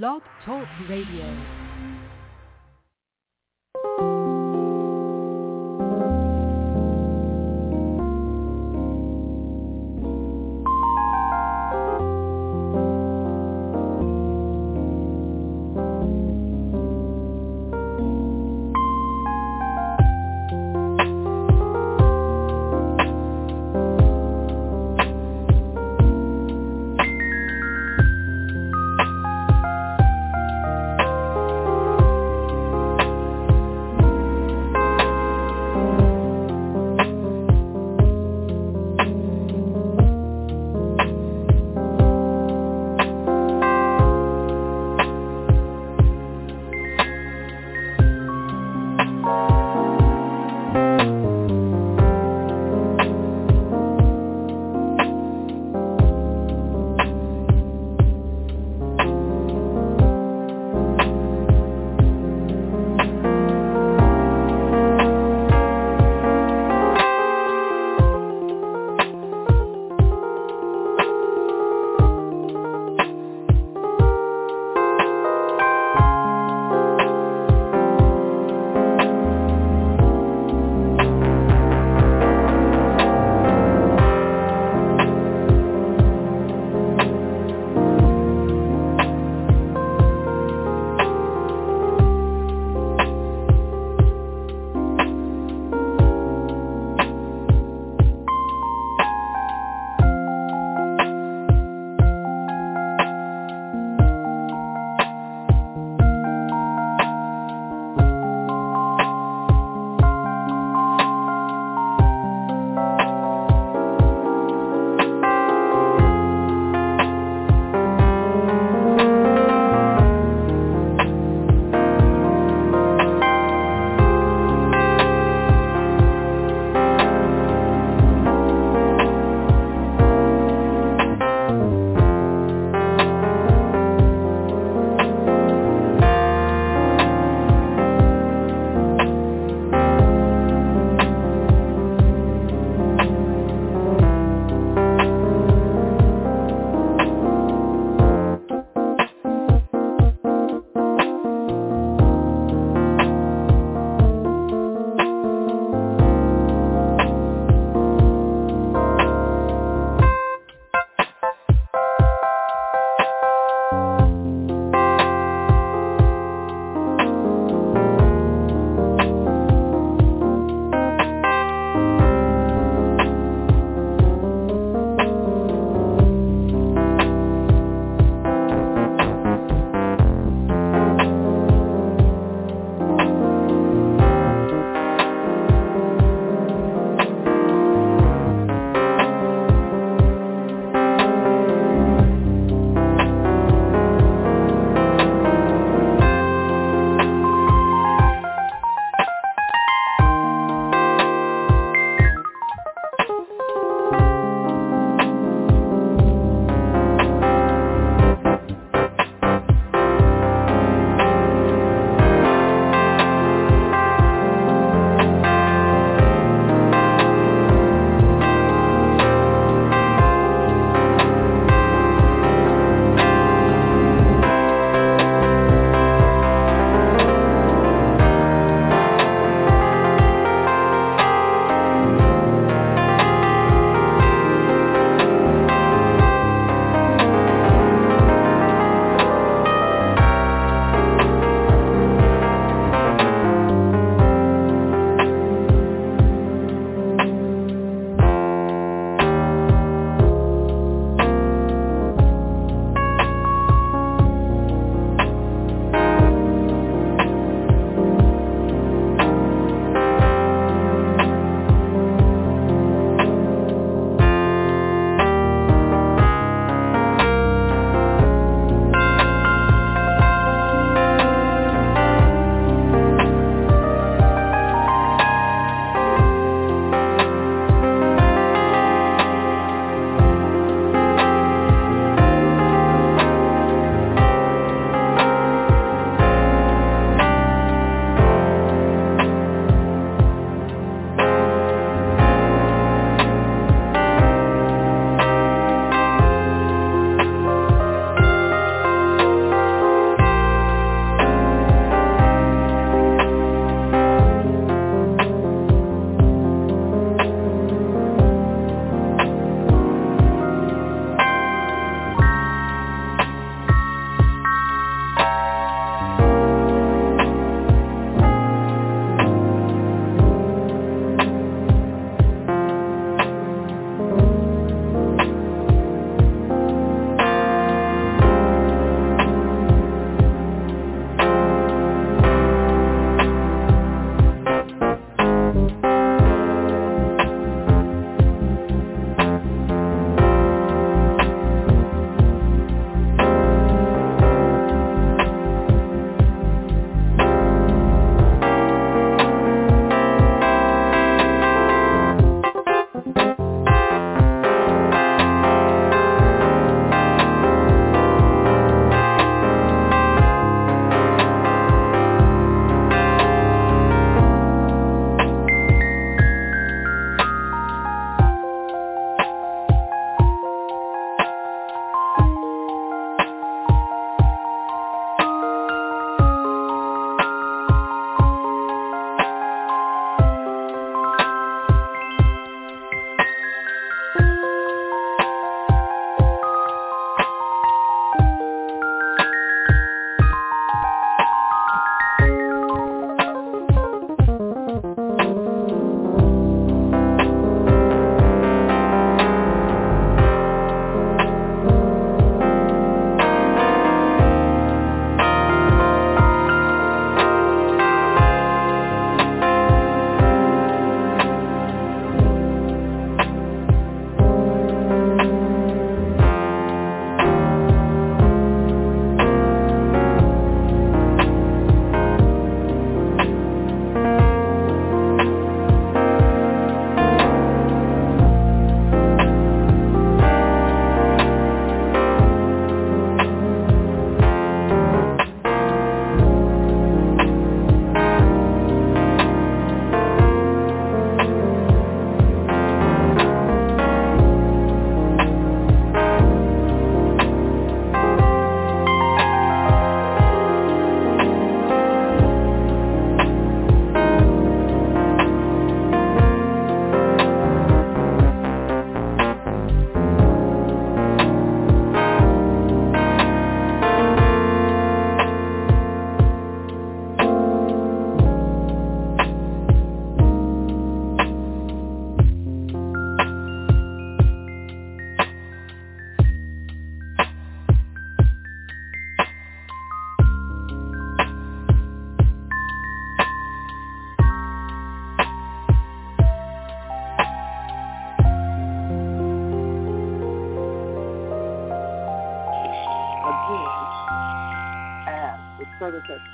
Blog Talk Radio.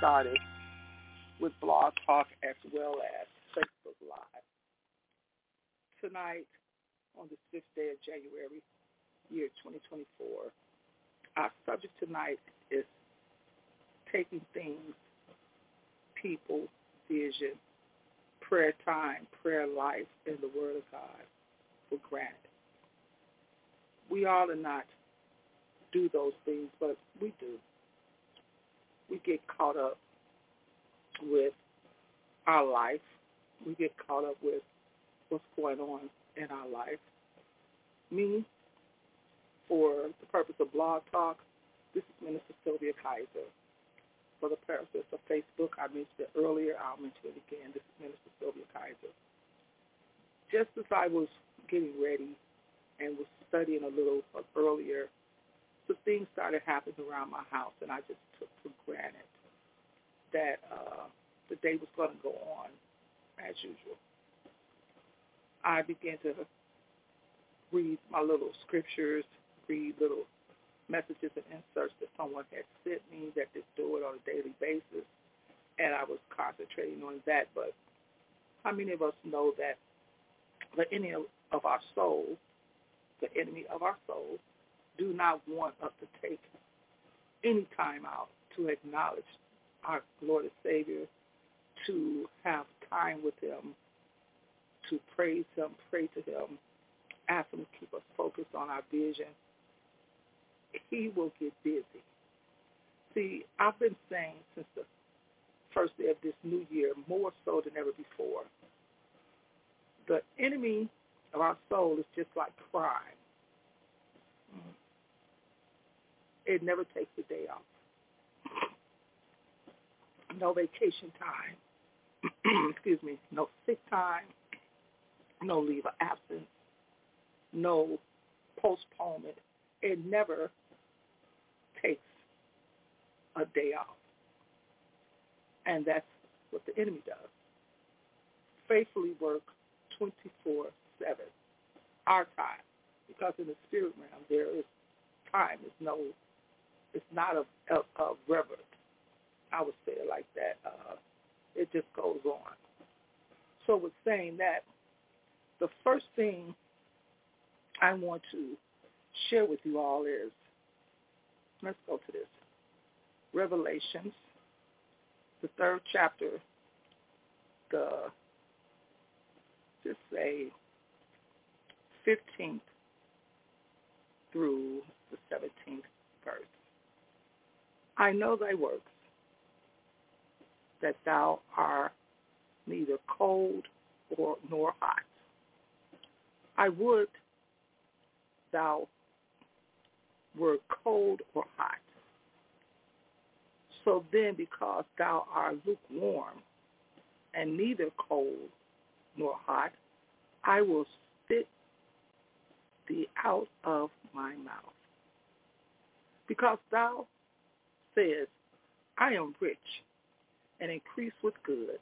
Started with Blog Talk as well as Facebook Live. Tonight, on the fifth day of January, year 2024, our subject tonight is taking things, people, vision, prayer time, prayer life, and the Word of God for granted. We all do not do those things, but we do. We get caught up with our life. We get caught up with what's going on in our life. Me, for the purpose of Blog Talk, this is Minister Sylvia Kaiser. For the purpose of Facebook, I mentioned it earlier. I'll mention it again. This is Minister Sylvia Kaiser. Just as I was getting ready and was studying a little earlier, some things started happening around my house, and I just took for granted that uh, the day was going to go on as usual. I began to read my little scriptures, read little messages and inserts that someone had sent me that they do it on a daily basis, and I was concentrating on that. But how many of us know that the enemy of our soul, the enemy of our soul, do not want us to take any time out to acknowledge our Lord and Savior, to have time with him, to praise him, pray to him, ask him to keep us focused on our vision, he will get busy. See, I've been saying since the first day of this new year, more so than ever before, the enemy of our soul is just like crime. It never takes a day off. No vacation time. Excuse me. No sick time. No leave of absence. No postponement. It never takes a day off. And that's what the enemy does. Faithfully work 24-7, our time. Because in the spirit realm, there is time. It's no, it's not a, a, a. I would say it like that. Uh, it just goes on. So with saying that, the first thing I want to share with you all is, let's go to this. Revelations, the third chapter, the, just say, 15th through the 17th verse. I know thy works, that thou art neither cold or nor hot. I would thou were cold or hot. So then because thou art lukewarm and neither cold nor hot, I will spit thee out of my mouth. Because thou says, I am rich and increase with goods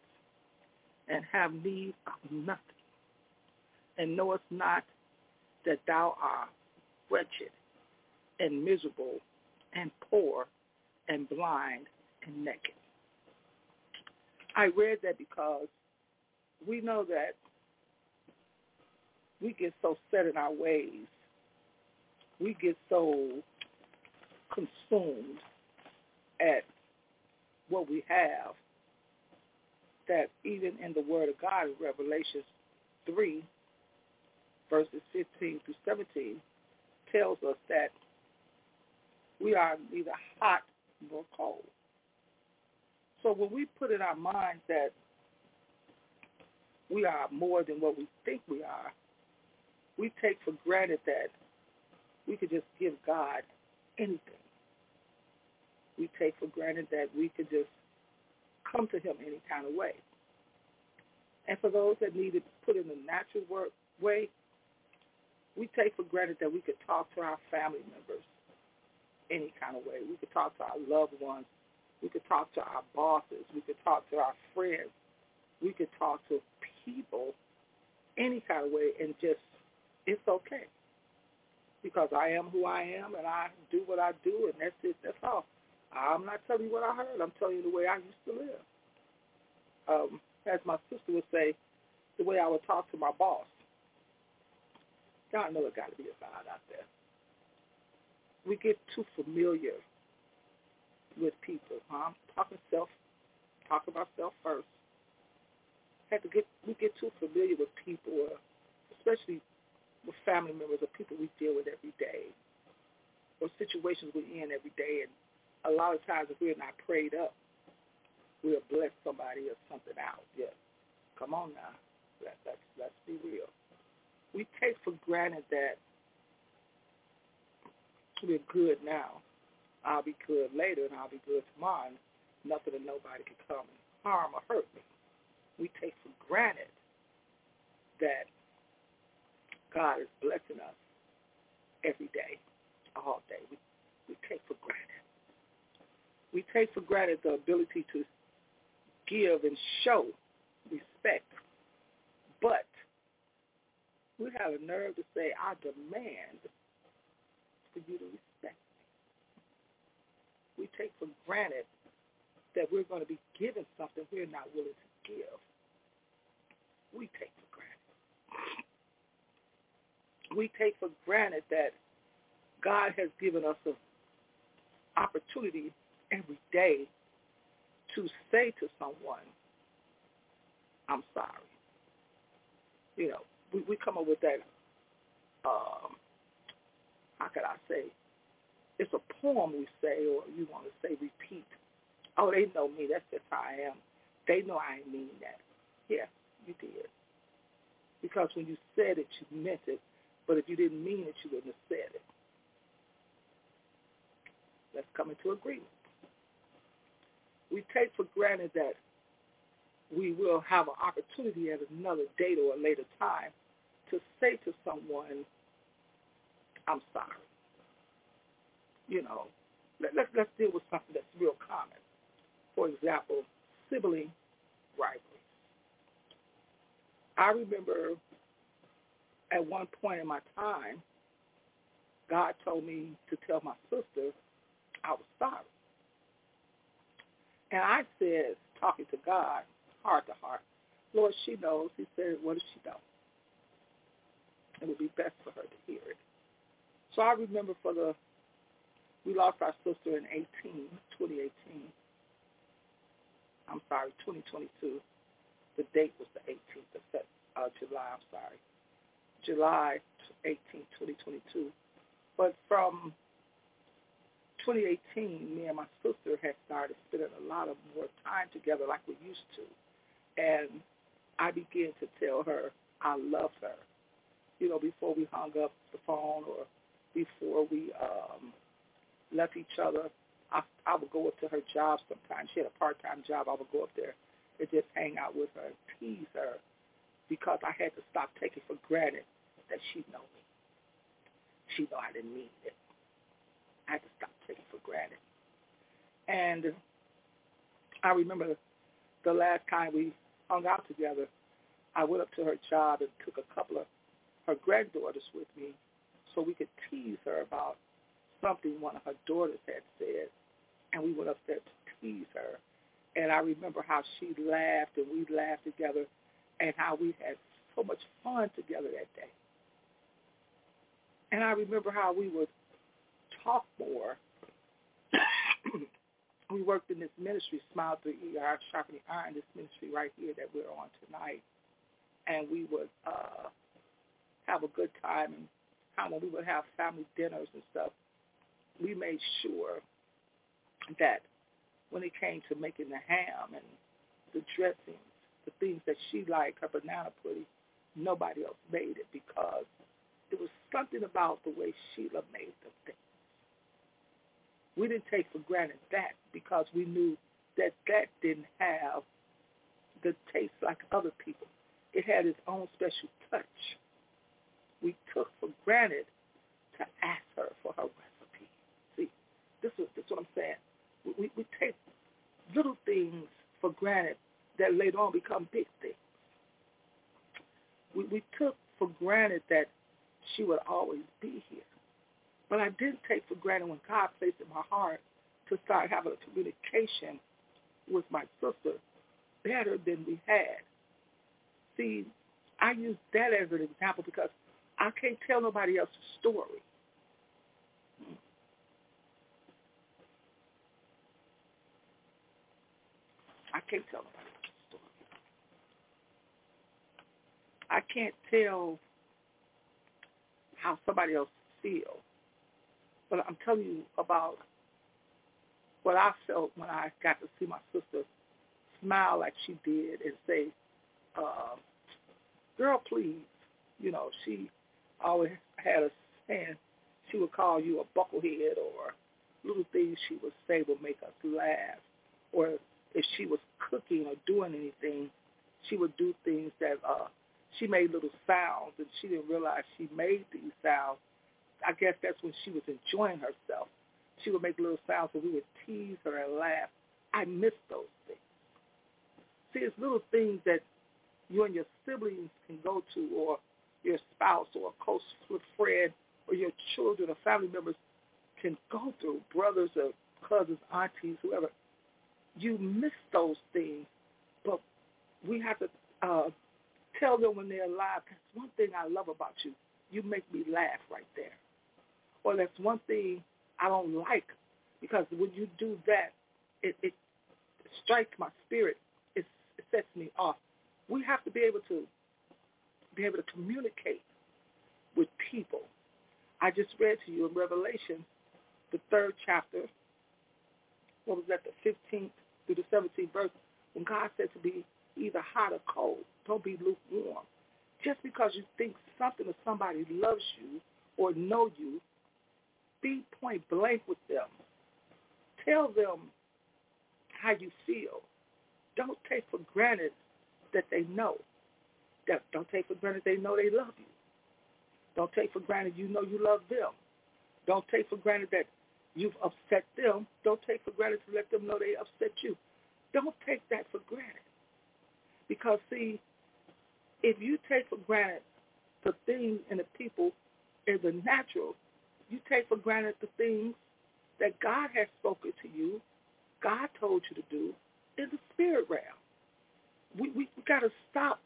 and have need of nothing, and knowest not that thou art wretched and miserable and poor and blind and naked. I read that because we know that we get so set in our ways. We get so consumed at what we have that even in the Word of God in Revelation 3, verses 15 through 17, tells us that we are neither hot nor cold. So when we put in our minds that we are more than what we think we are, we take for granted that we could just give God anything. We take for granted that we could just come to him any kind of way. And for those that need to put in the natural work way, we take for granted that we could talk to our family members any kind of way. We could talk to our loved ones. We could talk to our bosses. We could talk to our friends. We could talk to people any kind of way and just, it's okay. Because I am who I am and I do what I do and that's it. That's all. I'm not telling you what I heard. I'm telling you the way I used to live. Um, as my sister would say, the way I would talk to my boss. God know it got to be a God out there. We get too familiar with people. Huh? I'm talking self, talk about self first. Had to get we get too familiar with people, especially with family members or people we deal with every day, or situations we're in every day. And a lot of times, if we're not prayed up, we'll bless somebody or something out. Yeah, come on now. Let, let's let's be real. We take for granted that we're good now. I'll be good later, and I'll be good tomorrow. And nothing and nobody can come and harm or hurt me. We take for granted that God is blessing us every day, all day. We we take for granted. We take for granted the ability to give and show respect but we have a nerve to say, I demand for you to respect me. We take for granted that we're going to be given something we're not willing to give. We take for granted. We take for granted that God has given us an opportunity every day to say to someone, I'm sorry you know, we, we come up with that, um, how could I say, it's a poem we say, or you want to say repeat. Oh, they know me. That's just how I am. They know I mean that. Yeah, you did. Because when you said it, you meant it. But if you didn't mean it, you wouldn't have said it. Let's come into agreement. We take for granted that we will have an opportunity at another date or a later time to say to someone, I'm sorry. You know, let, let, let's deal with something that's real common. For example, sibling rivalries. I remember at one point in my time, God told me to tell my sister I was sorry. And I said, talking to God, heart to heart. Lord, she knows. He said, what does she know? It would be best for her to hear it. So I remember for the, we lost our sister in 18, 2018. I'm sorry, 2022. The date was the 18th of uh, July, I'm sorry. July 18, 2022. But from 2018, me and my sister had started spending a lot of more time together like we used to and I began to tell her I love her. You know, before we hung up the phone or before we um, left each other, I, I would go up to her job sometimes. She had a part-time job. I would go up there and just hang out with her and tease her because I had to stop taking for granted that she know me. She know I didn't mean it. I had to stop taking for granted. And I remember the last time we hung out together, I went up to her job and took a couple of her granddaughters with me so we could tease her about something one of her daughters had said. And we went up there to tease her. And I remember how she laughed and we laughed together and how we had so much fun together that day. And I remember how we would talk more we worked in this ministry, Smile Through ER, Sharpening Iron, this ministry right here that we're on tonight. And we would uh, have a good time. And when we would have family dinners and stuff, we made sure that when it came to making the ham and the dressings, the things that she liked, her banana pudding, nobody else made it because there was something about the way Sheila made the things we didn't take for granted that because we knew that that didn't have the taste like other people. It had its own special touch. We took for granted to ask her for her recipe. See, this is, this is what I'm saying. We, we, we take little things for granted that later on become big things. We, we took for granted that she would always be here. But I didn't take for granted when God placed in my heart to start having a communication with my sister better than we had. See, I use that as an example because I can't tell nobody else's story. I can't tell nobody else's story. I can't tell how somebody else feels. But I'm telling you about what I felt when I got to see my sister smile like she did and say, uh, girl, please. You know, she always had a saying she would call you a bucklehead or little things she would say would make us laugh. Or if she was cooking or doing anything, she would do things that uh, she made little sounds and she didn't realize she made these sounds. I guess that's when she was enjoying herself. She would make little sounds and we would tease her and laugh. I miss those things. See, it's little things that you and your siblings can go to or your spouse or a close friend or your children or family members can go through, brothers or cousins, aunties, whoever. You miss those things, but we have to uh, tell them when they're alive, that's one thing I love about you. You make me laugh right there. Or that's one thing I don't like because when you do that, it, it strikes my spirit. It, it sets me off. We have to be able to be able to communicate with people. I just read to you in Revelation, the third chapter, what was that, the 15th through the 17th verse, when God said to be either hot or cold. Don't be lukewarm. Just because you think something or somebody loves you or know you, be point blank with them. Tell them how you feel. Don't take for granted that they know. Don't take for granted they know they love you. Don't take for granted you know you love them. Don't take for granted that you've upset them. Don't take for granted to let them know they upset you. Don't take that for granted. Because see, if you take for granted the things and the people in the natural, you take for granted the things that God has spoken to you, God told you to do in the spirit realm. We we, we got to stop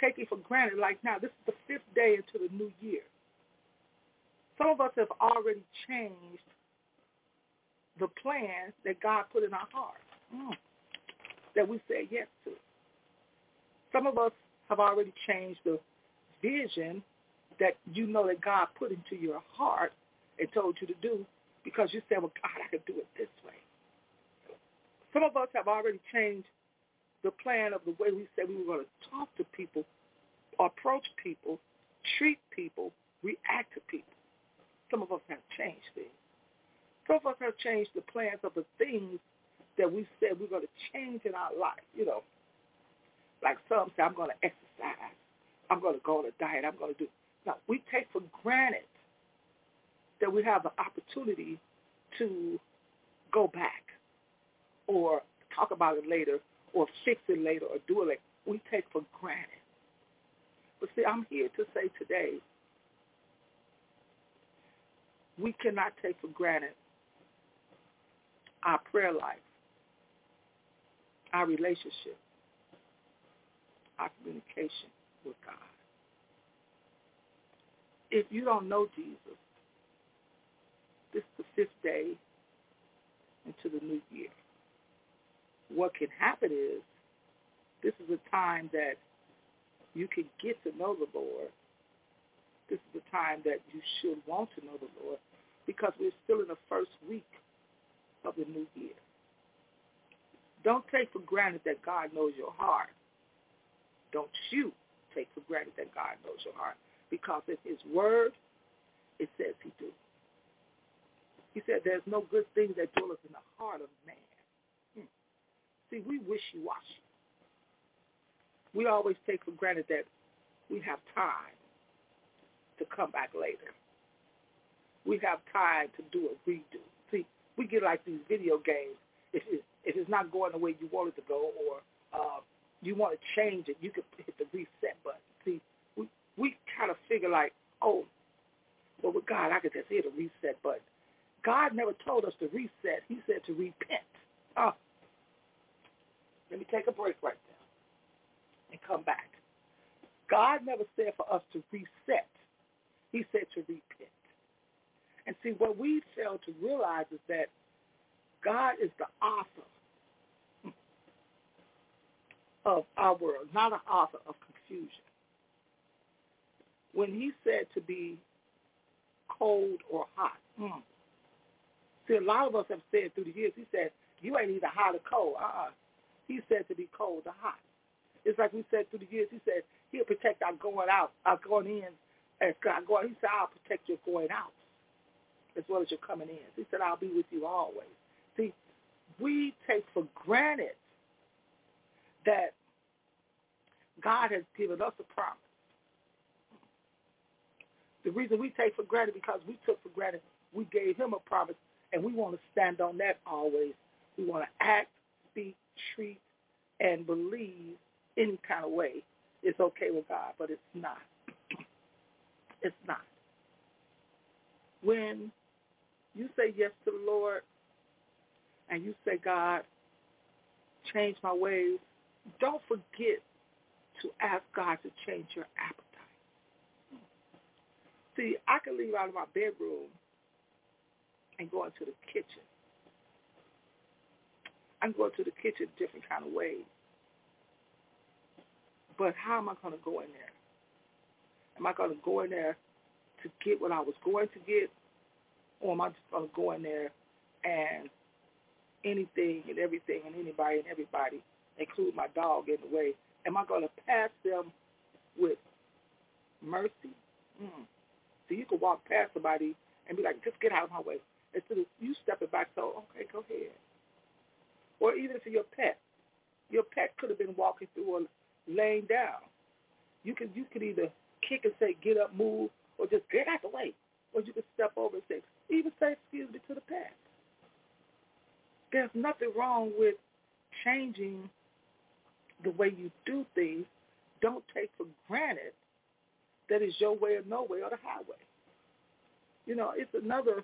taking for granted. Like now, this is the fifth day into the new year. Some of us have already changed the plan that God put in our heart mm. that we said yes to. Some of us have already changed the vision that you know that God put into your heart and told you to do because you said, well, God, I could do it this way. Some of us have already changed the plan of the way we said we were going to talk to people, approach people, treat people, react to people. Some of us have changed things. Some of us have changed the plans of the things that we said we're going to change in our life. You know, like some say, I'm going to exercise. I'm going to go on a diet. I'm going to do. Now, we take for granted that we have the opportunity to go back or talk about it later or fix it later or do it later. We take for granted. But see, I'm here to say today, we cannot take for granted our prayer life, our relationship, our communication with God. If you don't know Jesus, this is the fifth day into the new year. What can happen is this is a time that you can get to know the Lord. This is the time that you should want to know the Lord because we're still in the first week of the new year. Don't take for granted that God knows your heart. Don't you take for granted that God knows your heart. Because in his word, it says he do. He said there's no good thing that dwelleth in the heart of man. Hmm. See, we wishy-washy. We always take for granted that we have time to come back later. We have time to do a redo. See, we get like these video games. If, it, if it's not going the way you want it to go or uh, you want to change it, you can hit the reset button. See, we we kind of figure like, oh, well with God, I could just hit a reset button. God never told us to reset. He said to repent. Oh. Let me take a break right there and come back. God never said for us to reset. He said to repent. And see, what we fail to realize is that God is the author of our world, not an author of confusion. When he said to be cold or hot, mm. see, a lot of us have said through the years, he said, you ain't either hot or cold. Uh-uh. He said to be cold or hot. It's like we said through the years, he said he'll protect our going out, our going in, as God going. He said, I'll protect your going out as well as your coming in. He said, I'll be with you always. See, we take for granted that God has given us a promise. The reason we take for granted because we took for granted we gave him a promise and we want to stand on that always. We want to act, speak, treat, and believe any kind of way it's okay with God, but it's not. It's not. When you say yes to the Lord and you say, God, change my ways, don't forget to ask God to change your appetite. See, I can leave out of my bedroom and go into the kitchen. I can go into the kitchen a different kind of ways. But how am I going to go in there? Am I going to go in there to get what I was going to get? Or am I just going to go in there and anything and everything and anybody and everybody, include my dog in the way, am I going to pass them with mercy? Mm. So you can walk past somebody and be like, just get out of my way. Instead of you stepping back, so, okay, go ahead. Or even for your pet. Your pet could have been walking through a laying down. You can you can either kick and say, get up, move, or just get out the way. Or you can step over and say, even say excuse me to the pet. There's nothing wrong with changing the way you do things. Don't take for granted that is your way or no way or the highway. You know, it's another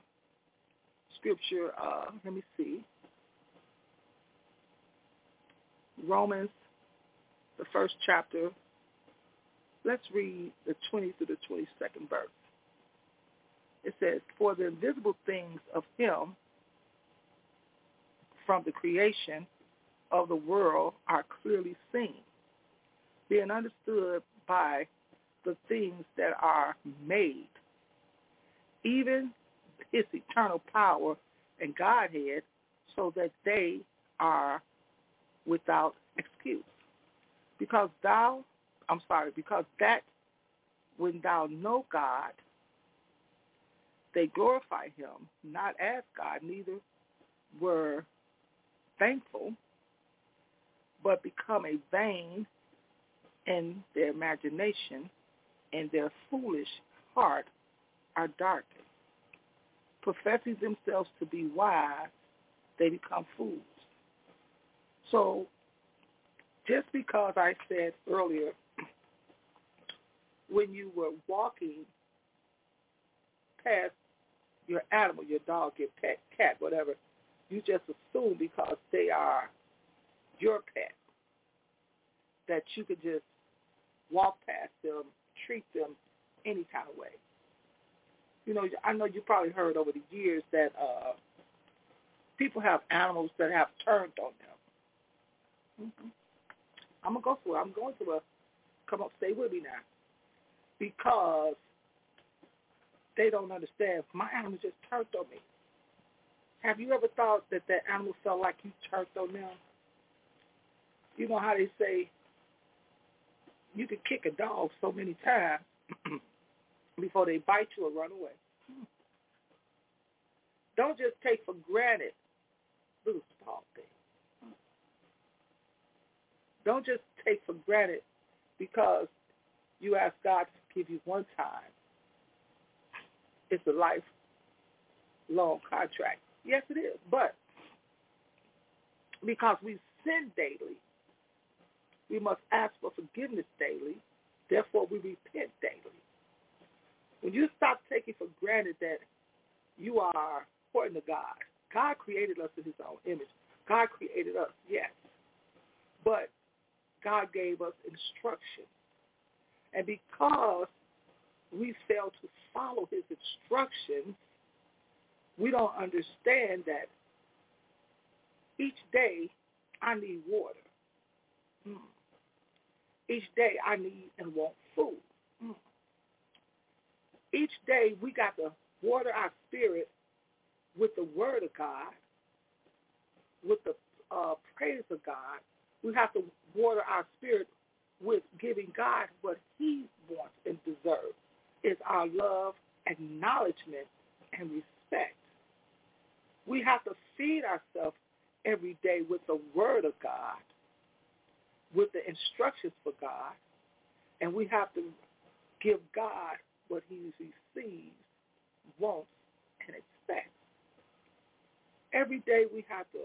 scripture. Uh, let me see. Romans, the first chapter. Let's read the 20 to the 22nd verse. It says, For the invisible things of him from the creation of the world are clearly seen, being understood by the things that are made, even his eternal power and Godhead, so that they are without excuse. Because thou, I'm sorry, because that when thou know God, they glorify him, not as God, neither were thankful, but become a vain in their imagination, and their foolish heart are darkened. Professing themselves to be wise, they become fools. So just because I said earlier, when you were walking past your animal, your dog, your pet, cat, whatever, you just assume because they are your pet that you could just walk past them, treat them any kind of way. You know, I know you probably heard over the years that uh, people have animals that have turned on them. Mm-hmm. I'm gonna go through it. I'm going to a come up, stay with me now, because they don't understand. My animal just turned on me. Have you ever thought that that animal felt like you turned on them? You know how they say you can kick a dog so many times before they bite you or run away. Don't just take for granted little small things. Don't just take for granted because you ask God to give you one time. It's a lifelong contract. Yes, it is. But because we sin daily, we must ask for forgiveness daily. Therefore, we repent daily. When you stop taking for granted that you are important to God. God created us in his own image. God created us, yes. But God gave us instruction. And because we fail to follow his instructions, we don't understand that each day I need water. Mm. Each day I need and want food. Mm. Each day we got to water our spirit with the word of God, with the uh, praise of God. We have to water our spirit with giving God what he wants and deserves is our love, acknowledgement, and respect. We have to feed ourselves every day with the word of God, with the instructions for God, and we have to give God what he receives, wants, and expects. Every day we have to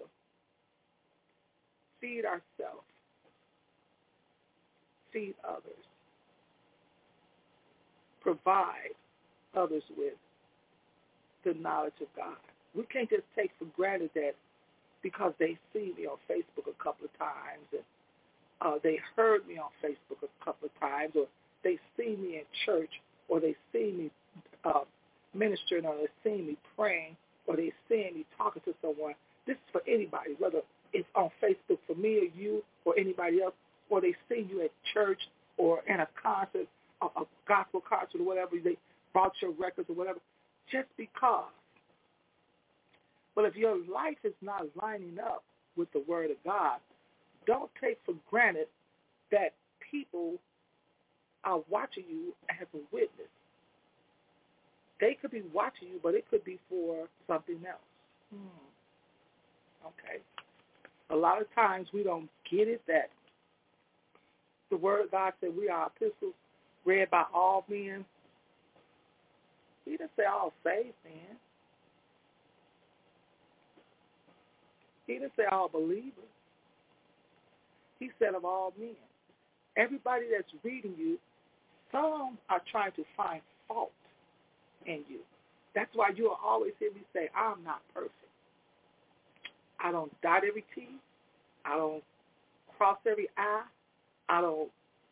feed ourselves, feed others, provide others with the knowledge of God. We can't just take for granted that because they see me on Facebook a couple of times and uh, they heard me on Facebook a couple of times or they see me in church or they see me uh, ministering or they see me praying or they see me talking to someone. This is for anybody, whether it's on Facebook for me or you or anybody else, or they see you at church or in a concert, a, a gospel concert or whatever, they brought your records or whatever, just because. But if your life is not lining up with the word of God, don't take for granted that people are watching you as a witness. They could be watching you, but it could be for something else. Hmm. Okay. A lot of times we don't get it that the word of God said we are epistles read by all men. He didn't say all saved men. He didn't say all believers. He said of all men. Everybody that's reading you, some are trying to find fault in you. That's why you'll always hear me say, I'm not perfect. I don't dot every T. I don't cross every I. I don't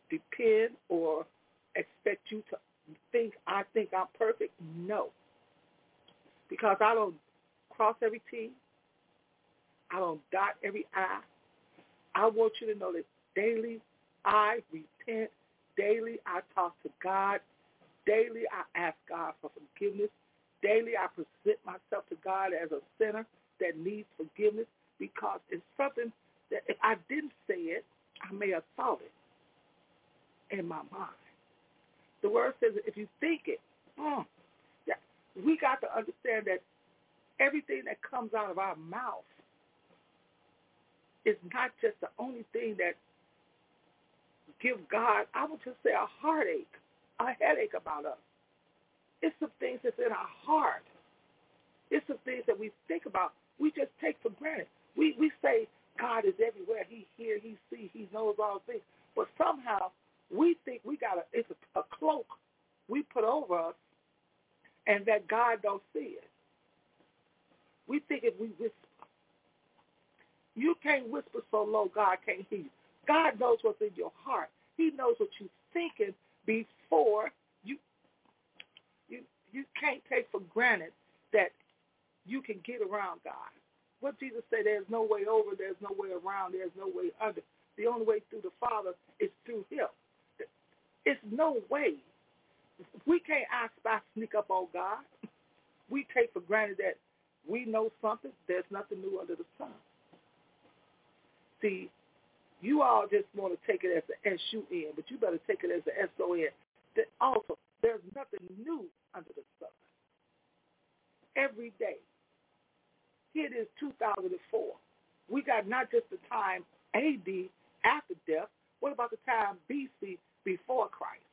depend or expect you to think I think I'm perfect. No. Because I don't cross every T. I don't dot every I. I want you to know that daily I repent. Daily I talk to God. Daily I ask God for forgiveness. Daily I present myself to God as a sinner that needs forgiveness because it's something that if I didn't say it, I may have thought it in my mind. The word says if you think it, mm, yeah, we got to understand that everything that comes out of our mouth is not just the only thing that give God, I would just say a heartache, a headache about us. It's the things that's in our heart. It's the things that we think about. We just take for granted. We we say God is everywhere. He hears, he sees, he knows all things. But somehow we think we got a it's a, a cloak we put over us and that God don't see it. We think if we whisper. You can't whisper so low God can't hear you. God knows what's in your heart. He knows what you're thinking before you you you can't take for granted that you can get around God. What Jesus said, there's no way over, there's no way around, there's no way under. The only way through the Father is through him. It's no way. We can't ask by sneak up on God. We take for granted that we know something. There's nothing new under the sun. See, you all just want to take it as the S-U-N, but you better take it as the S-O-N. Also, there's nothing new under the sun. Every day. Here it is 2004. We got not just the time AD after death. What about the time BC before Christ?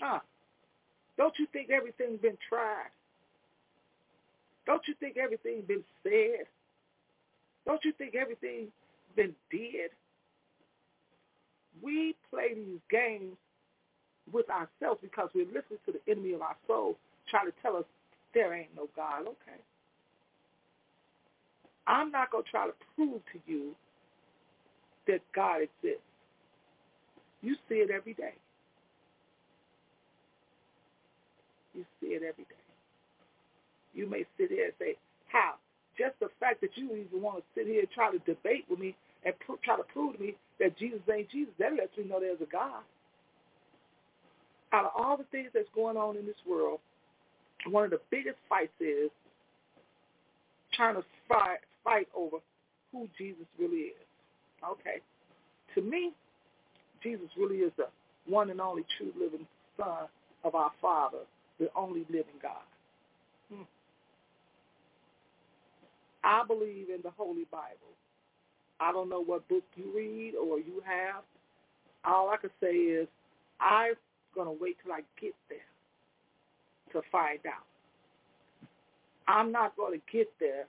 Huh? Don't you think everything's been tried? Don't you think everything's been said? Don't you think everything's been did? We play these games with ourselves because we're listening to the enemy of our soul trying to tell us there ain't no God. Okay. I'm not going to try to prove to you that God exists. You see it every day. You see it every day. You may sit here and say, how? Just the fact that you even want to sit here and try to debate with me and pr- try to prove to me that Jesus ain't Jesus, that lets me know there's a God. Out of all the things that's going on in this world, one of the biggest fights is trying to fight, fight over who Jesus really is. Okay. To me, Jesus really is the one and only true living Son of our Father, the only living God. Hmm. I believe in the Holy Bible. I don't know what book you read or you have. All I can say is I'm going to wait till I get there to find out. I'm not going to get there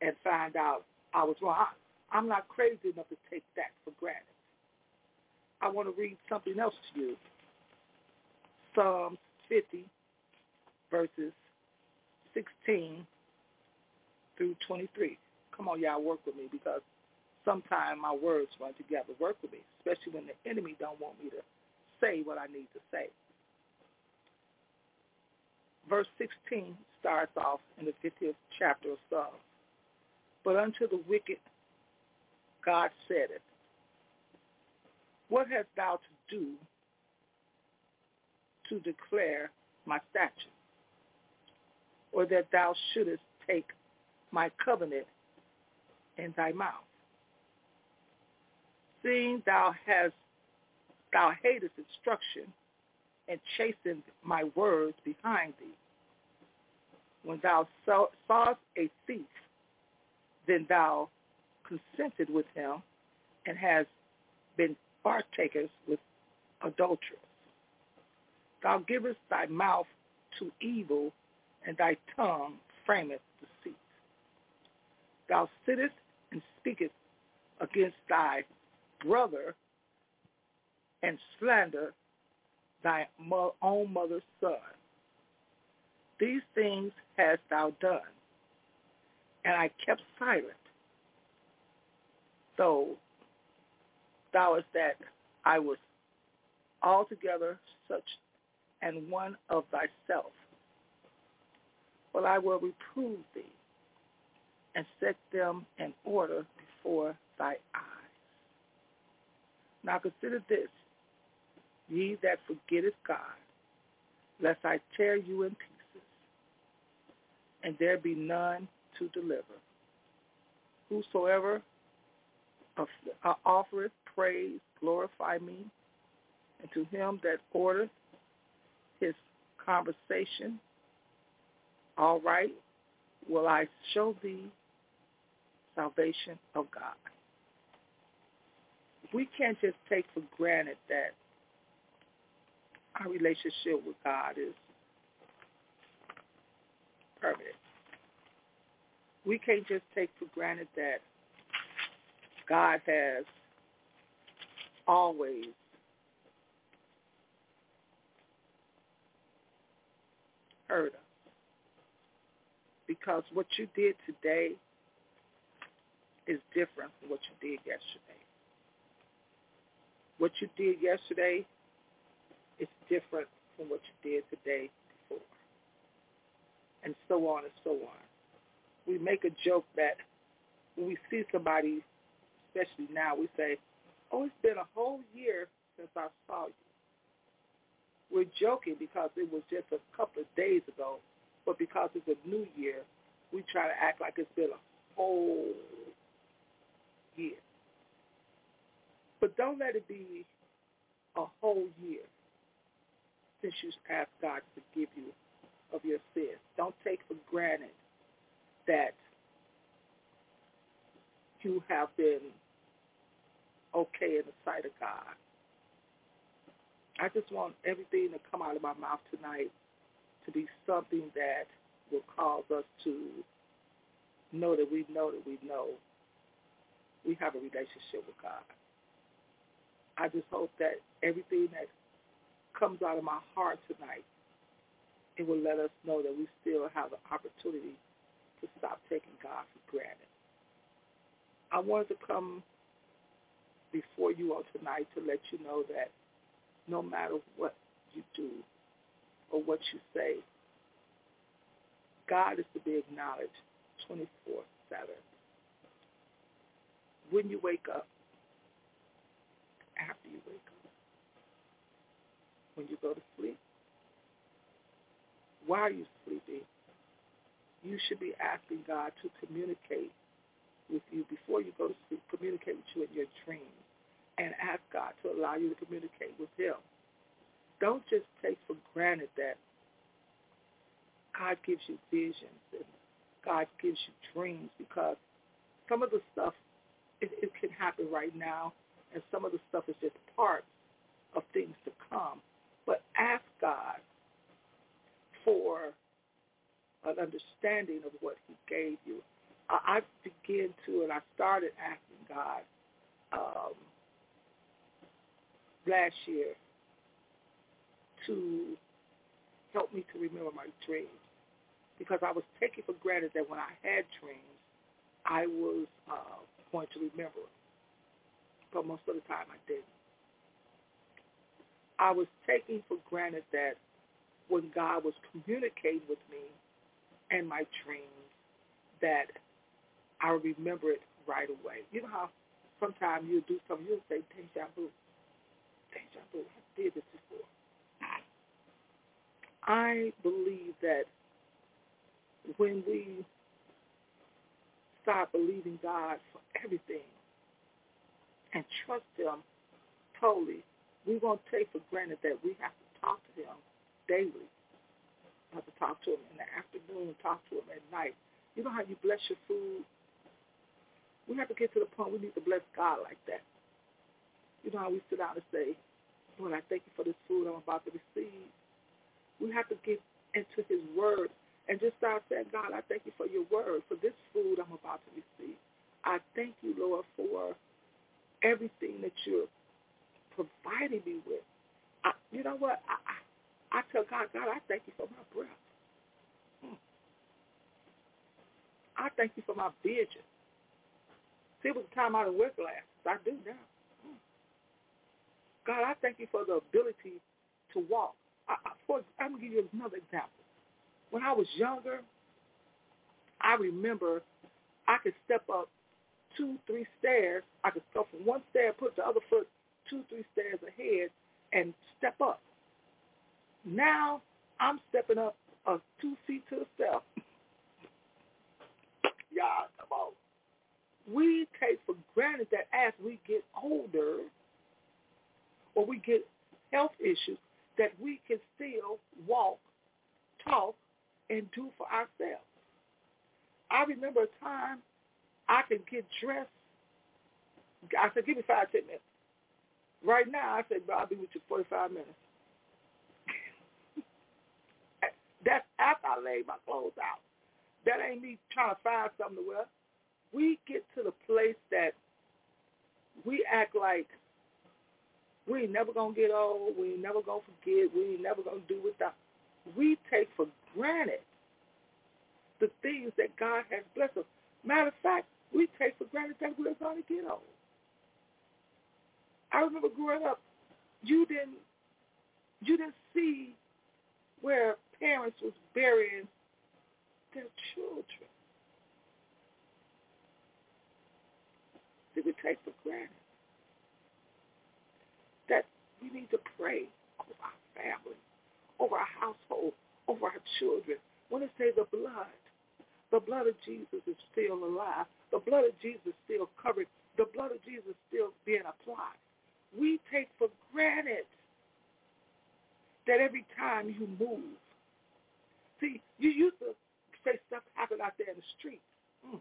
and find out I was wrong. I'm not crazy enough to take that for granted. I want to read something else to you. Psalms 50, verses 16 through 23. Come on, y'all, work with me because sometimes my words run together. Work with me, especially when the enemy don't want me to say what I need to say. Verse 16 starts off in the 50th chapter of Psalms. But unto the wicked God said it, What hast thou to do to declare my statute? Or that thou shouldest take my covenant in thy mouth? Seeing thou hast thou hatest instruction and chastened my words behind thee. When thou sawest a thief, then thou consented with him and hast been partakers with adulterers. Thou givest thy mouth to evil, and thy tongue frameth. Thou sittest and speakest against thy brother, and slander thy own mother's son. These things hast thou done, and I kept silent. Though thou was that I was altogether such and one of thyself. But I will reprove thee and set them in order before thy eyes. Now consider this, ye that forgetteth God, lest I tear you in pieces, and there be none to deliver. Whosoever uh, offereth praise, glorify me, and to him that ordereth his conversation, all right, will I show thee salvation of God. We can't just take for granted that our relationship with God is permanent. We can't just take for granted that God has always heard us. Because what you did today is different from what you did yesterday. What you did yesterday is different from what you did today before. And so on and so on. We make a joke that when we see somebody especially now, we say, oh, it's been a whole year since I saw you. We're joking because it was just a couple of days ago, but because it's a new year, we try to act like it's been a whole year. But don't let it be a whole year since you asked God to forgive you of your sins. Don't take for granted that you have been okay in the sight of God. I just want everything to come out of my mouth tonight to be something that will cause us to know that we know that we know we have a relationship with God. I just hope that everything that comes out of my heart tonight, it will let us know that we still have the opportunity to stop taking God for granted. I wanted to come before you all tonight to let you know that no matter what you do or what you say, God is to be acknowledged 24-7. When you wake up, after you wake up, when you go to sleep, while you're sleeping, you should be asking God to communicate with you before you go to sleep, communicate with you in your dreams, and ask God to allow you to communicate with him. Don't just take for granted that God gives you visions and God gives you dreams because some of the stuff, it, it can happen right now, and some of the stuff is just part of things to come. But ask God for an understanding of what he gave you. I, I began to, and I started asking God um, last year to help me to remember my dreams because I was taking for granted that when I had dreams, I was uh, going to remember. But most of the time I didn't. I was taking for granted that when God was communicating with me and my dreams, that I would remember it right away. You know how sometimes you do something, you'll say, deja vu. Deja vu. I did this before. I believe that when we start believing God for everything and trust him totally, we won't take for granted that we have to talk to him daily. We have to talk to him in the afternoon, talk to him at night. You know how you bless your food? We have to get to the point we need to bless God like that. You know how we sit down and say, Lord, I thank you for this food I'm about to receive. We have to get into his word and just start saying, God, I thank you for your word, for this food I'm about to receive. I thank you, Lord, for everything that you're providing me with. I, you know what? I, I, I tell God, God, I thank you for my breath. Hmm. I thank you for my vision. See, it was a time I didn't wear glasses. I do now. Hmm. God, I thank you for the ability to walk. I, I, for, I'm going to give you another example. When I was younger, I remember I could step up two, three stairs. I could go from one stair, put the other foot two, three stairs ahead, and step up. Now I'm stepping up a two feet to the step. Y'all, come on. We take for granted that as we get older or we get health issues, that we can still walk, talk, and do for ourselves. I remember a time I could get dressed. I said, give me five, ten minutes. Right now, I said, I'll be with you 45 minutes. That's after I laid my clothes out. That ain't me trying to find something to wear. We get to the place that we act like we ain't never gonna get old. We ain't never gonna forget. We ain't never gonna do without. We take for granted the things that God has blessed us. Matter of fact, we take for granted that we're gonna get old. I remember growing up, you didn't you didn't see where parents was burying their children. Did we take for granted that we need to pray over our family, over our household, over our children. When it says the blood, the blood of Jesus is still alive. The blood of Jesus still covered. The blood of Jesus still being applied we take for granted that every time you move. See, you used to say stuff happen out there in the street. Mm.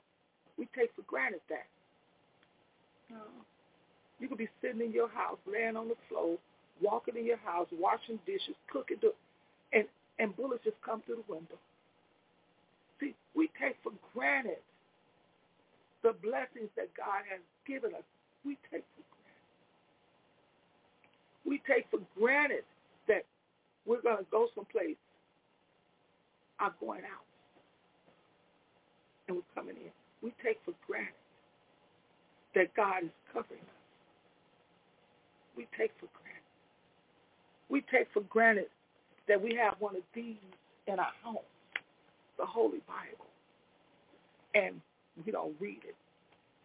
We take for granted that. You could be sitting in your house, laying on the floor, walking in your house, washing dishes, cooking, and and bullets just come through the window. See, we take for granted the blessings that God has given us. We take for granted. we take for granted that we're going to go someplace. I'm going out. And we're coming in. We take for granted that God is covering us. We take for granted. We take for granted that we have one of these in our home, the Holy Bible, and we don't read it.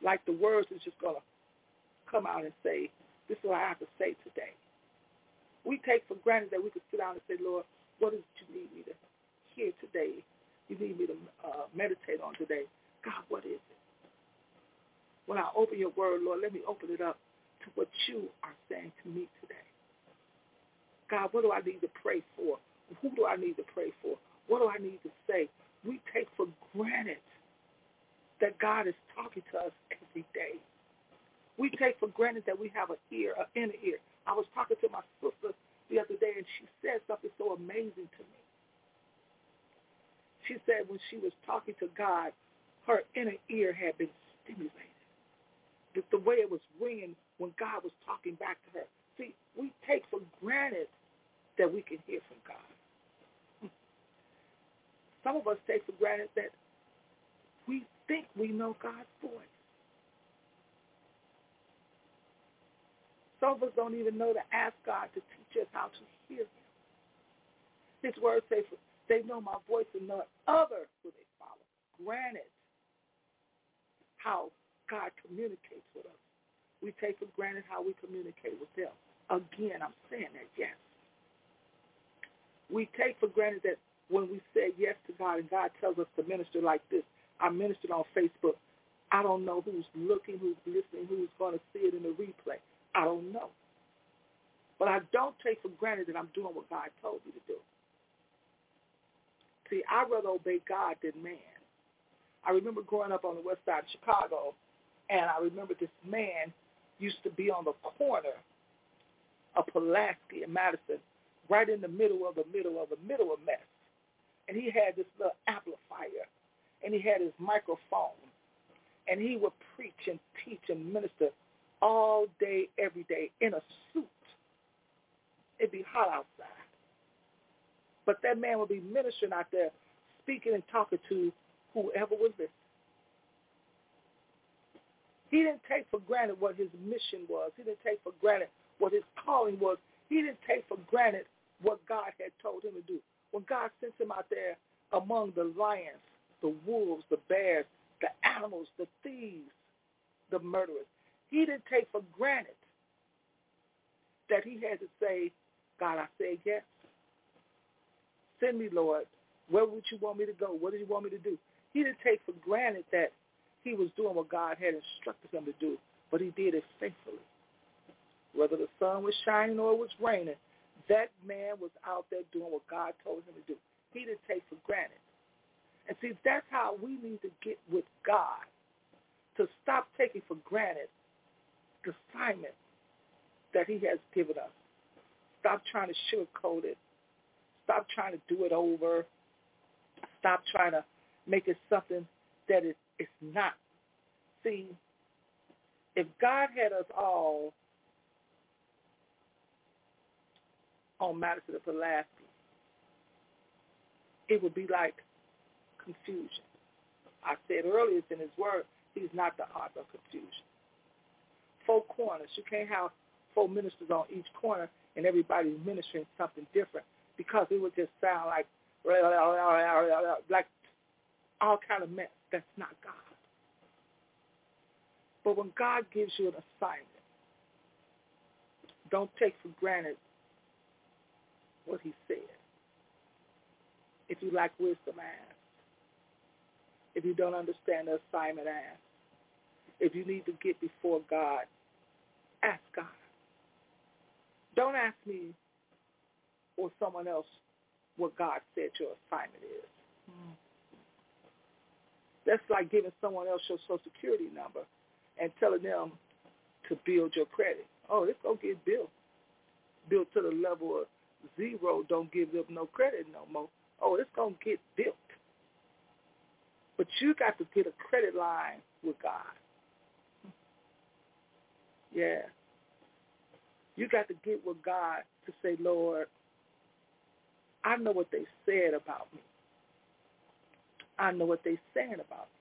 Like the words is just going to come out and say, this is what I have to say today. We take for granted that we could sit down and say, Lord, what is it you need me to hear today? You need me to uh, meditate on today. God, what is it? When I open your word, Lord, let me open it up to what you are saying to me today. God, what do I need to pray for? Who do I need to pray for? What do I need to say? We take for granted that God is talking to us every day. We take for granted that we have an ear, an inner ear. I was talking to my sister the other day, and she said something so amazing to me. She said when she was talking to God, her inner ear had been stimulated. The, the way it was ringing when God was talking back to her. See, we take for granted that we can hear from God. Some of us take for granted that we think we know God's voice. Some of us don't even know to ask God to teach us how to hear him. His word says, they know my voice and no other will they follow. Granted, how God communicates with us. We take for granted how we communicate with them. Again, I'm saying that, yes. We take for granted that when we say yes to God and God tells us to minister like this, I ministered on Facebook. I don't know who's looking, who's listening, who's going to see it in the replay. I don't know. But I don't take for granted that I'm doing what God told me to do. See, I'd rather obey God than man. I remember growing up on the west side of Chicago, and I remember this man used to be on the corner of Pulaski and Madison, right in the middle of the middle of the middle of mess. And he had this little amplifier, and he had his microphone, and he would preach and teach and minister all day, every day in a suit. It'd be hot outside. But that man would be ministering out there, speaking and talking to whoever would listen. He didn't take for granted what his mission was. He didn't take for granted what his calling was. He didn't take for granted what God had told him to do. When God sent him out there among the lions, the wolves, the bears, the animals, the thieves, the murderers, he didn't take for granted that he had to say, God, I say yes. Send me, Lord. Where would you want me to go? What did you want me to do? He didn't take for granted that he was doing what God had instructed him to do, but he did it faithfully. Whether the sun was shining or it was raining, that man was out there doing what God told him to do. He didn't take for granted. And see, that's how we need to get with God, to stop taking for granted the assignment that he has given us. Stop trying to sugarcoat it. Stop trying to do it over. Stop trying to make it something that it, it's not. See, if God had us all on matters Madison and Pulaski, it would be like confusion. I said earlier, it's in his word, he's not the author of confusion. Four corners. You can't have four ministers on each corner and everybody's ministering something different because it would just sound like like all kind of mess. That's not God. But when God gives you an assignment, don't take for granted what he said. If you lack wisdom, ask. If you don't understand the assignment, ask. If you need to get before God, ask God. Don't ask me or someone else what God said your assignment is. Mm. That's like giving someone else your social security number and telling them to build your credit. Oh, it's going to get built. Built to the level of zero, don't give them no credit no more. Oh, it's going to get built. But you got to get a credit line with God. Yeah. You got to get with God to say, Lord, I know what they said about me. I know what they're saying about me.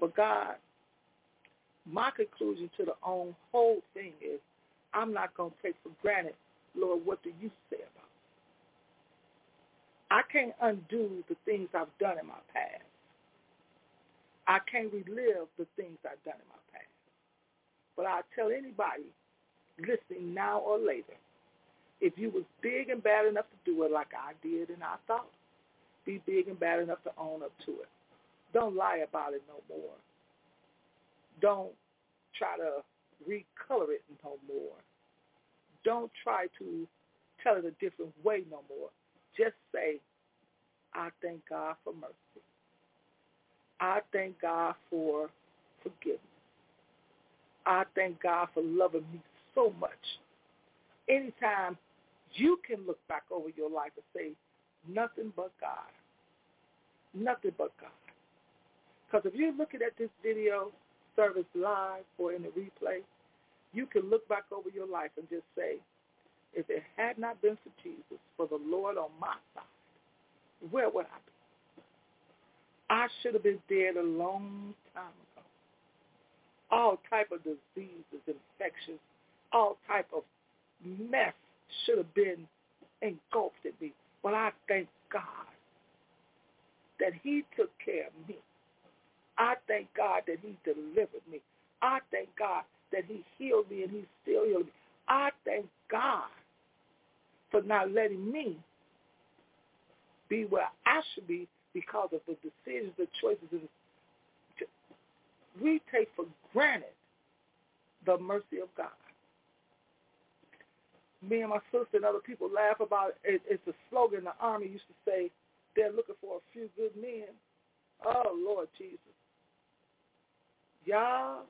But God, my conclusion to the own whole thing is I'm not going to take for granted, Lord, what do you say about it? I can't undo the things I've done in my past. I can't relive the things I've done in my past. But I tell anybody listening now or later, if you was big and bad enough to do it like I did and I thought, be big and bad enough to own up to it. Don't lie about it no more. Don't try to recolor it no more. Don't try to tell it a different way no more. Just say, I thank God for mercy. I thank God for forgiveness. I thank God for loving me so much. Anytime you can look back over your life and say, nothing but God. Nothing but God. Because if you're looking at this video service live or in the replay, you can look back over your life and just say, if it had not been for Jesus, for the Lord on my side, where would I be? I should have been dead a long time ago. All type of diseases, infections, all type of mess should have been engulfed in me. But I thank God that he took care of me. I thank God that he delivered me. I thank God that he healed me and he still healing me. I thank God for not letting me be where I should be because of the decisions, the choices. And we take for granted the mercy of God. Me and my sister and other people laugh about it. It's a slogan the Army used to say, they're looking for a few good men. Oh, Lord Jesus. Y'all,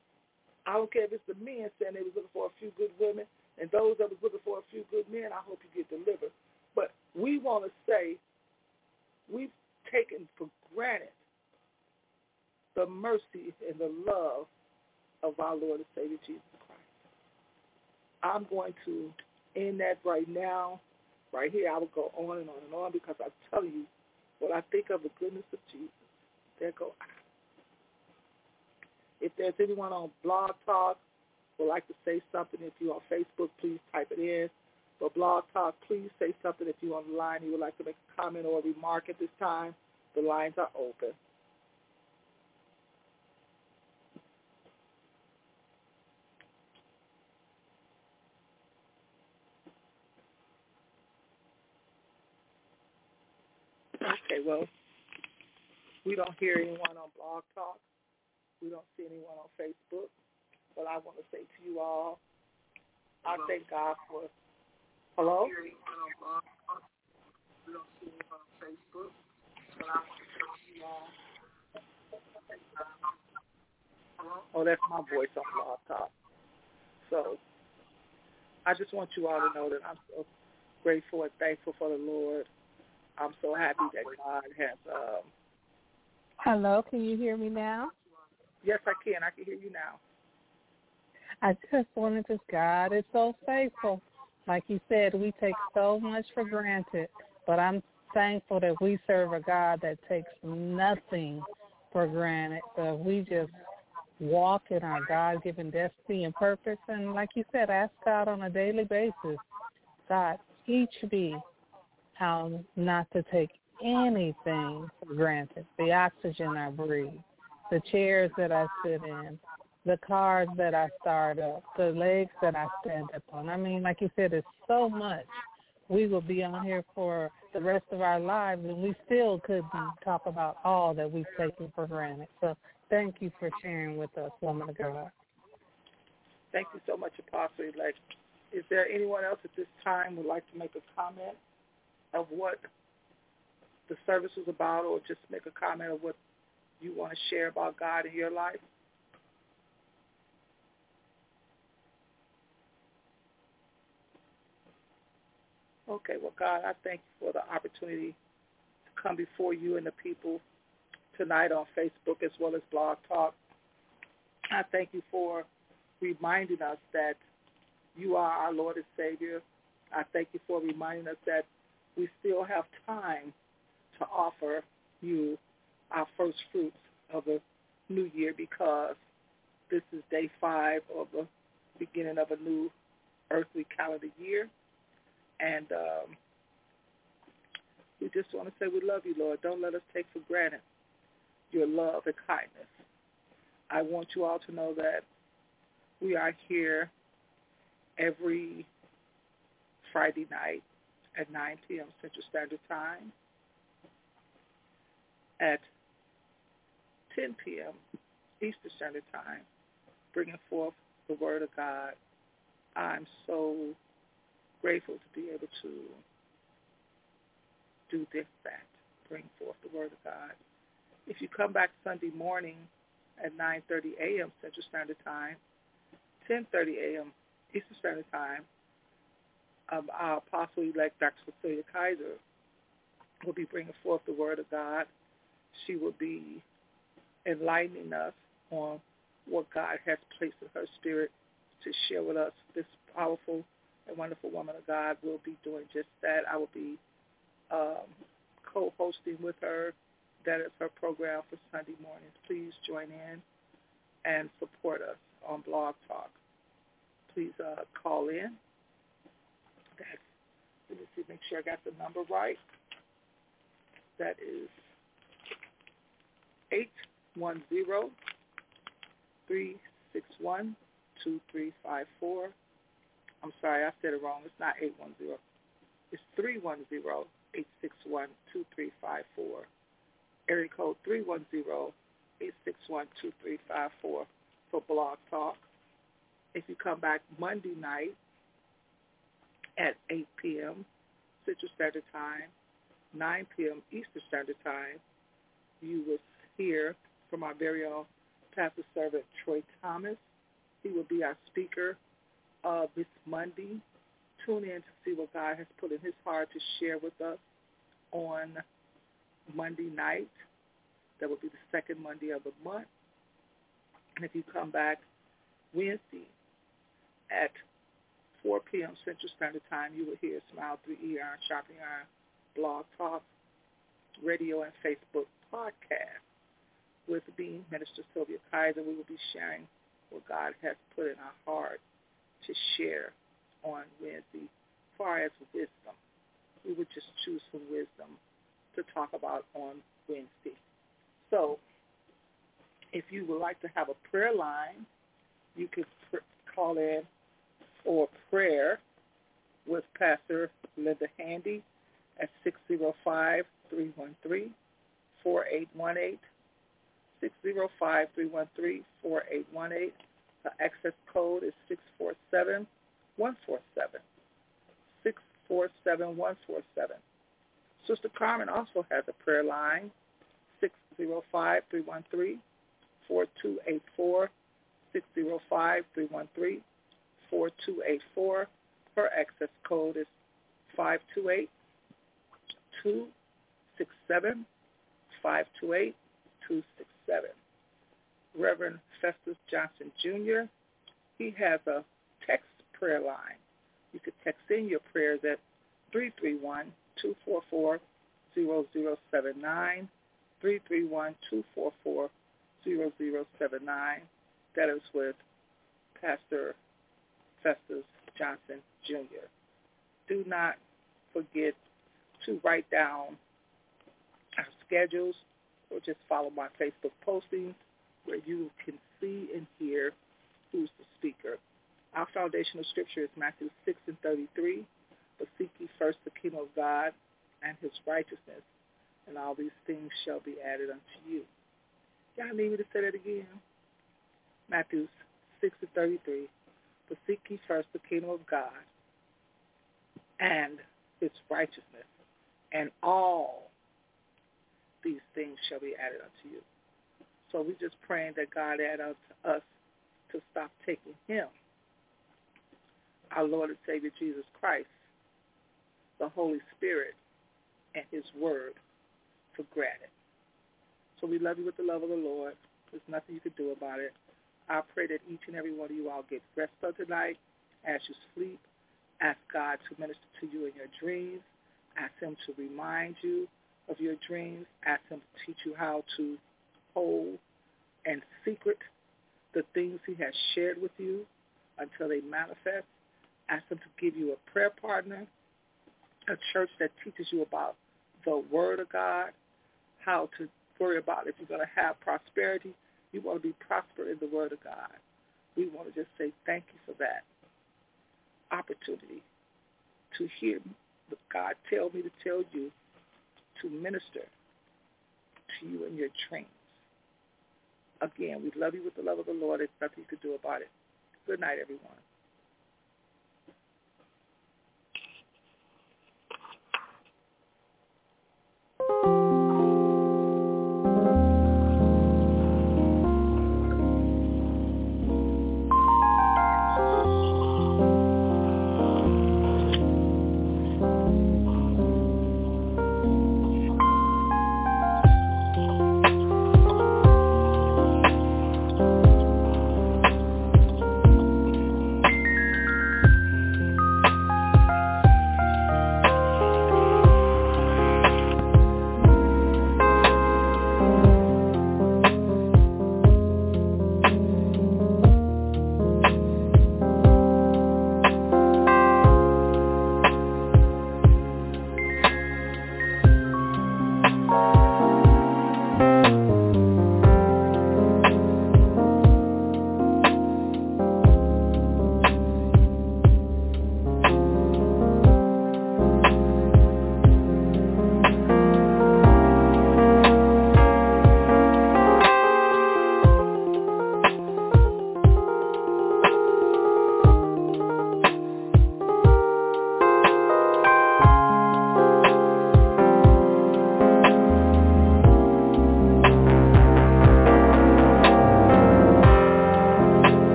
I don't care if it's the men saying they was looking for a few good women, and those that was looking for a few good men, I hope you get delivered. But we want to say we've taken for granted the mercy and the love of our Lord and Savior Jesus Christ. I'm going to end that right now. Right here, I will go on and on and on because I tell you what I think of the goodness of Jesus. There go I. If there's anyone on Blog Talk would like to say something, if you're on Facebook, please type it in. But Blog Talk, please say something if you're on the line. You would like to make a comment or a remark at this time. The lines are open. Okay, well, we don't hear anyone on Blog Talk. We don't see anyone on Facebook. But I want to say to you all, I thank God for. Hello. We don't see anyone on Facebook. But I want to say to you all. Oh, that's my voice on Blog Talk. So I just want you all to know that I'm so grateful and thankful for the Lord. I'm so happy that God has. Um, Hello, can you hear me now? Yes, I can. I can hear you now. I just wanted to. God is so faithful. Like you said, we take so much for granted, but I'm thankful that we serve a God that takes nothing for granted. So we just walk in our God-given destiny and purpose, and like you said, ask God on a daily basis, God, teach me how not to take anything for granted. The oxygen I breathe, the chairs that I sit in, the cars that I start up, the legs that I stand up on. I mean, like you said, it's so much. We will be on here for the rest of our lives, and we still couldn't talk about all that we've taken for granted. So thank you for sharing with us, woman of God. Thank you so much, Apostle Elect. Is there anyone else at this time would like to make a comment of what the service was about or just make a comment of what you want to share about God in your life? Okay, well, God, I thank you for the opportunity to come before you and the people tonight on Facebook as well as Blog Talk. I thank you for reminding us that you are our Lord and Savior. I thank you for reminding us that we still have time to offer you our first fruits of the new year because This is day five of the beginning of a new earthly calendar year. And um, we just want to say we love you, Lord. Don't let us take for granted your love and kindness. I want you all to know that we are here every Friday night at 9 p.m. Central Standard Time, at 10 p.m. Eastern Standard Time, bringing forth the Word of God. I'm so grateful to be able to do this, that, bring forth the Word of God. If you come back Sunday morning at 9.30 a.m. Central Standard Time, 10.30 a.m. Eastern Standard Time, um, our apostle-elect Dr. Cecilia Kaiser will be bringing forth the Word of God. She will be enlightening us on what God has placed in her spirit to share with us. This powerful and wonderful woman of God will be doing just that. I will be um, co-hosting with her. That is her program for Sunday mornings. Please join in and support us on Blog Talk. Please uh, call in. That's, let me see, make sure I got the number right. That is 810 361 2354. I'm sorry, I said it wrong. It's not 810. It's 310 861 2354. Area code 310 861 2354 for Blog Talk. If you come back Monday night at 8 p.m. Central Standard Time, 9 p.m. Eastern Standard Time, you will hear from our very own pastor servant Troy Thomas. He will be our speaker uh, this Monday. Tune in to see what God has put in his heart to share with us on Monday night. That will be the second Monday of the month. And if you come back Wednesday at 4 p.m. Central Standard Time, you will hear Smile 3 ER, Shopping Iron, Blog Talk, Radio, and Facebook podcast with me, Minister Sylvia Kaiser. We will be sharing what God has put in our heart to share on Wednesday as far as wisdom. We would just choose some wisdom to talk about on Wednesday. So if you would like to have a prayer line, you could pr- call in for prayer with Pastor Linda Handy at 605-313-4818. 605-313-4818. The access code is 647-147. 647-147. Sister Carmen also has a prayer line, 605-313-4284, 605-313-4284. Her access code is 528 267 528 267. Reverend Festus Johnson Jr., he has a text prayer line. You could text in your prayers at 331 244 0079 331 244 0079. That is with Pastor Festus Johnson Jr. Do not forget to write down our schedules or just follow my Facebook postings where you can see and hear who's the speaker. Our foundational scripture is Matthew 6 and 33. But seek ye first the kingdom of God and his righteousness, and all these things shall be added unto you. Y'all need me to say that again? Matthew 6 and 33. But seek ye first the kingdom of God and his righteousness, and all these things shall be added unto you. So we're just praying that God add unto us to stop taking him, our Lord and Savior Jesus Christ, the Holy Spirit, and his word for granted. So we love you with the love of the Lord. There's nothing you can do about it. I pray that each and every one of you all get rest of tonight as you sleep. Ask God to minister to you in your dreams. Ask him to remind you of your dreams. Ask him to teach you how to hold and secret the things he has shared with you until they manifest. Ask him to give you a prayer partner, a church that teaches you about the word of God, how to worry about if you're going to have prosperity. You want to be prosper in the word of God. We want to just say thank you for that opportunity to hear God tell me to tell you to minister to you in your dreams. Again, we love you with the love of the Lord. There's nothing you can do about it. Good night, everyone.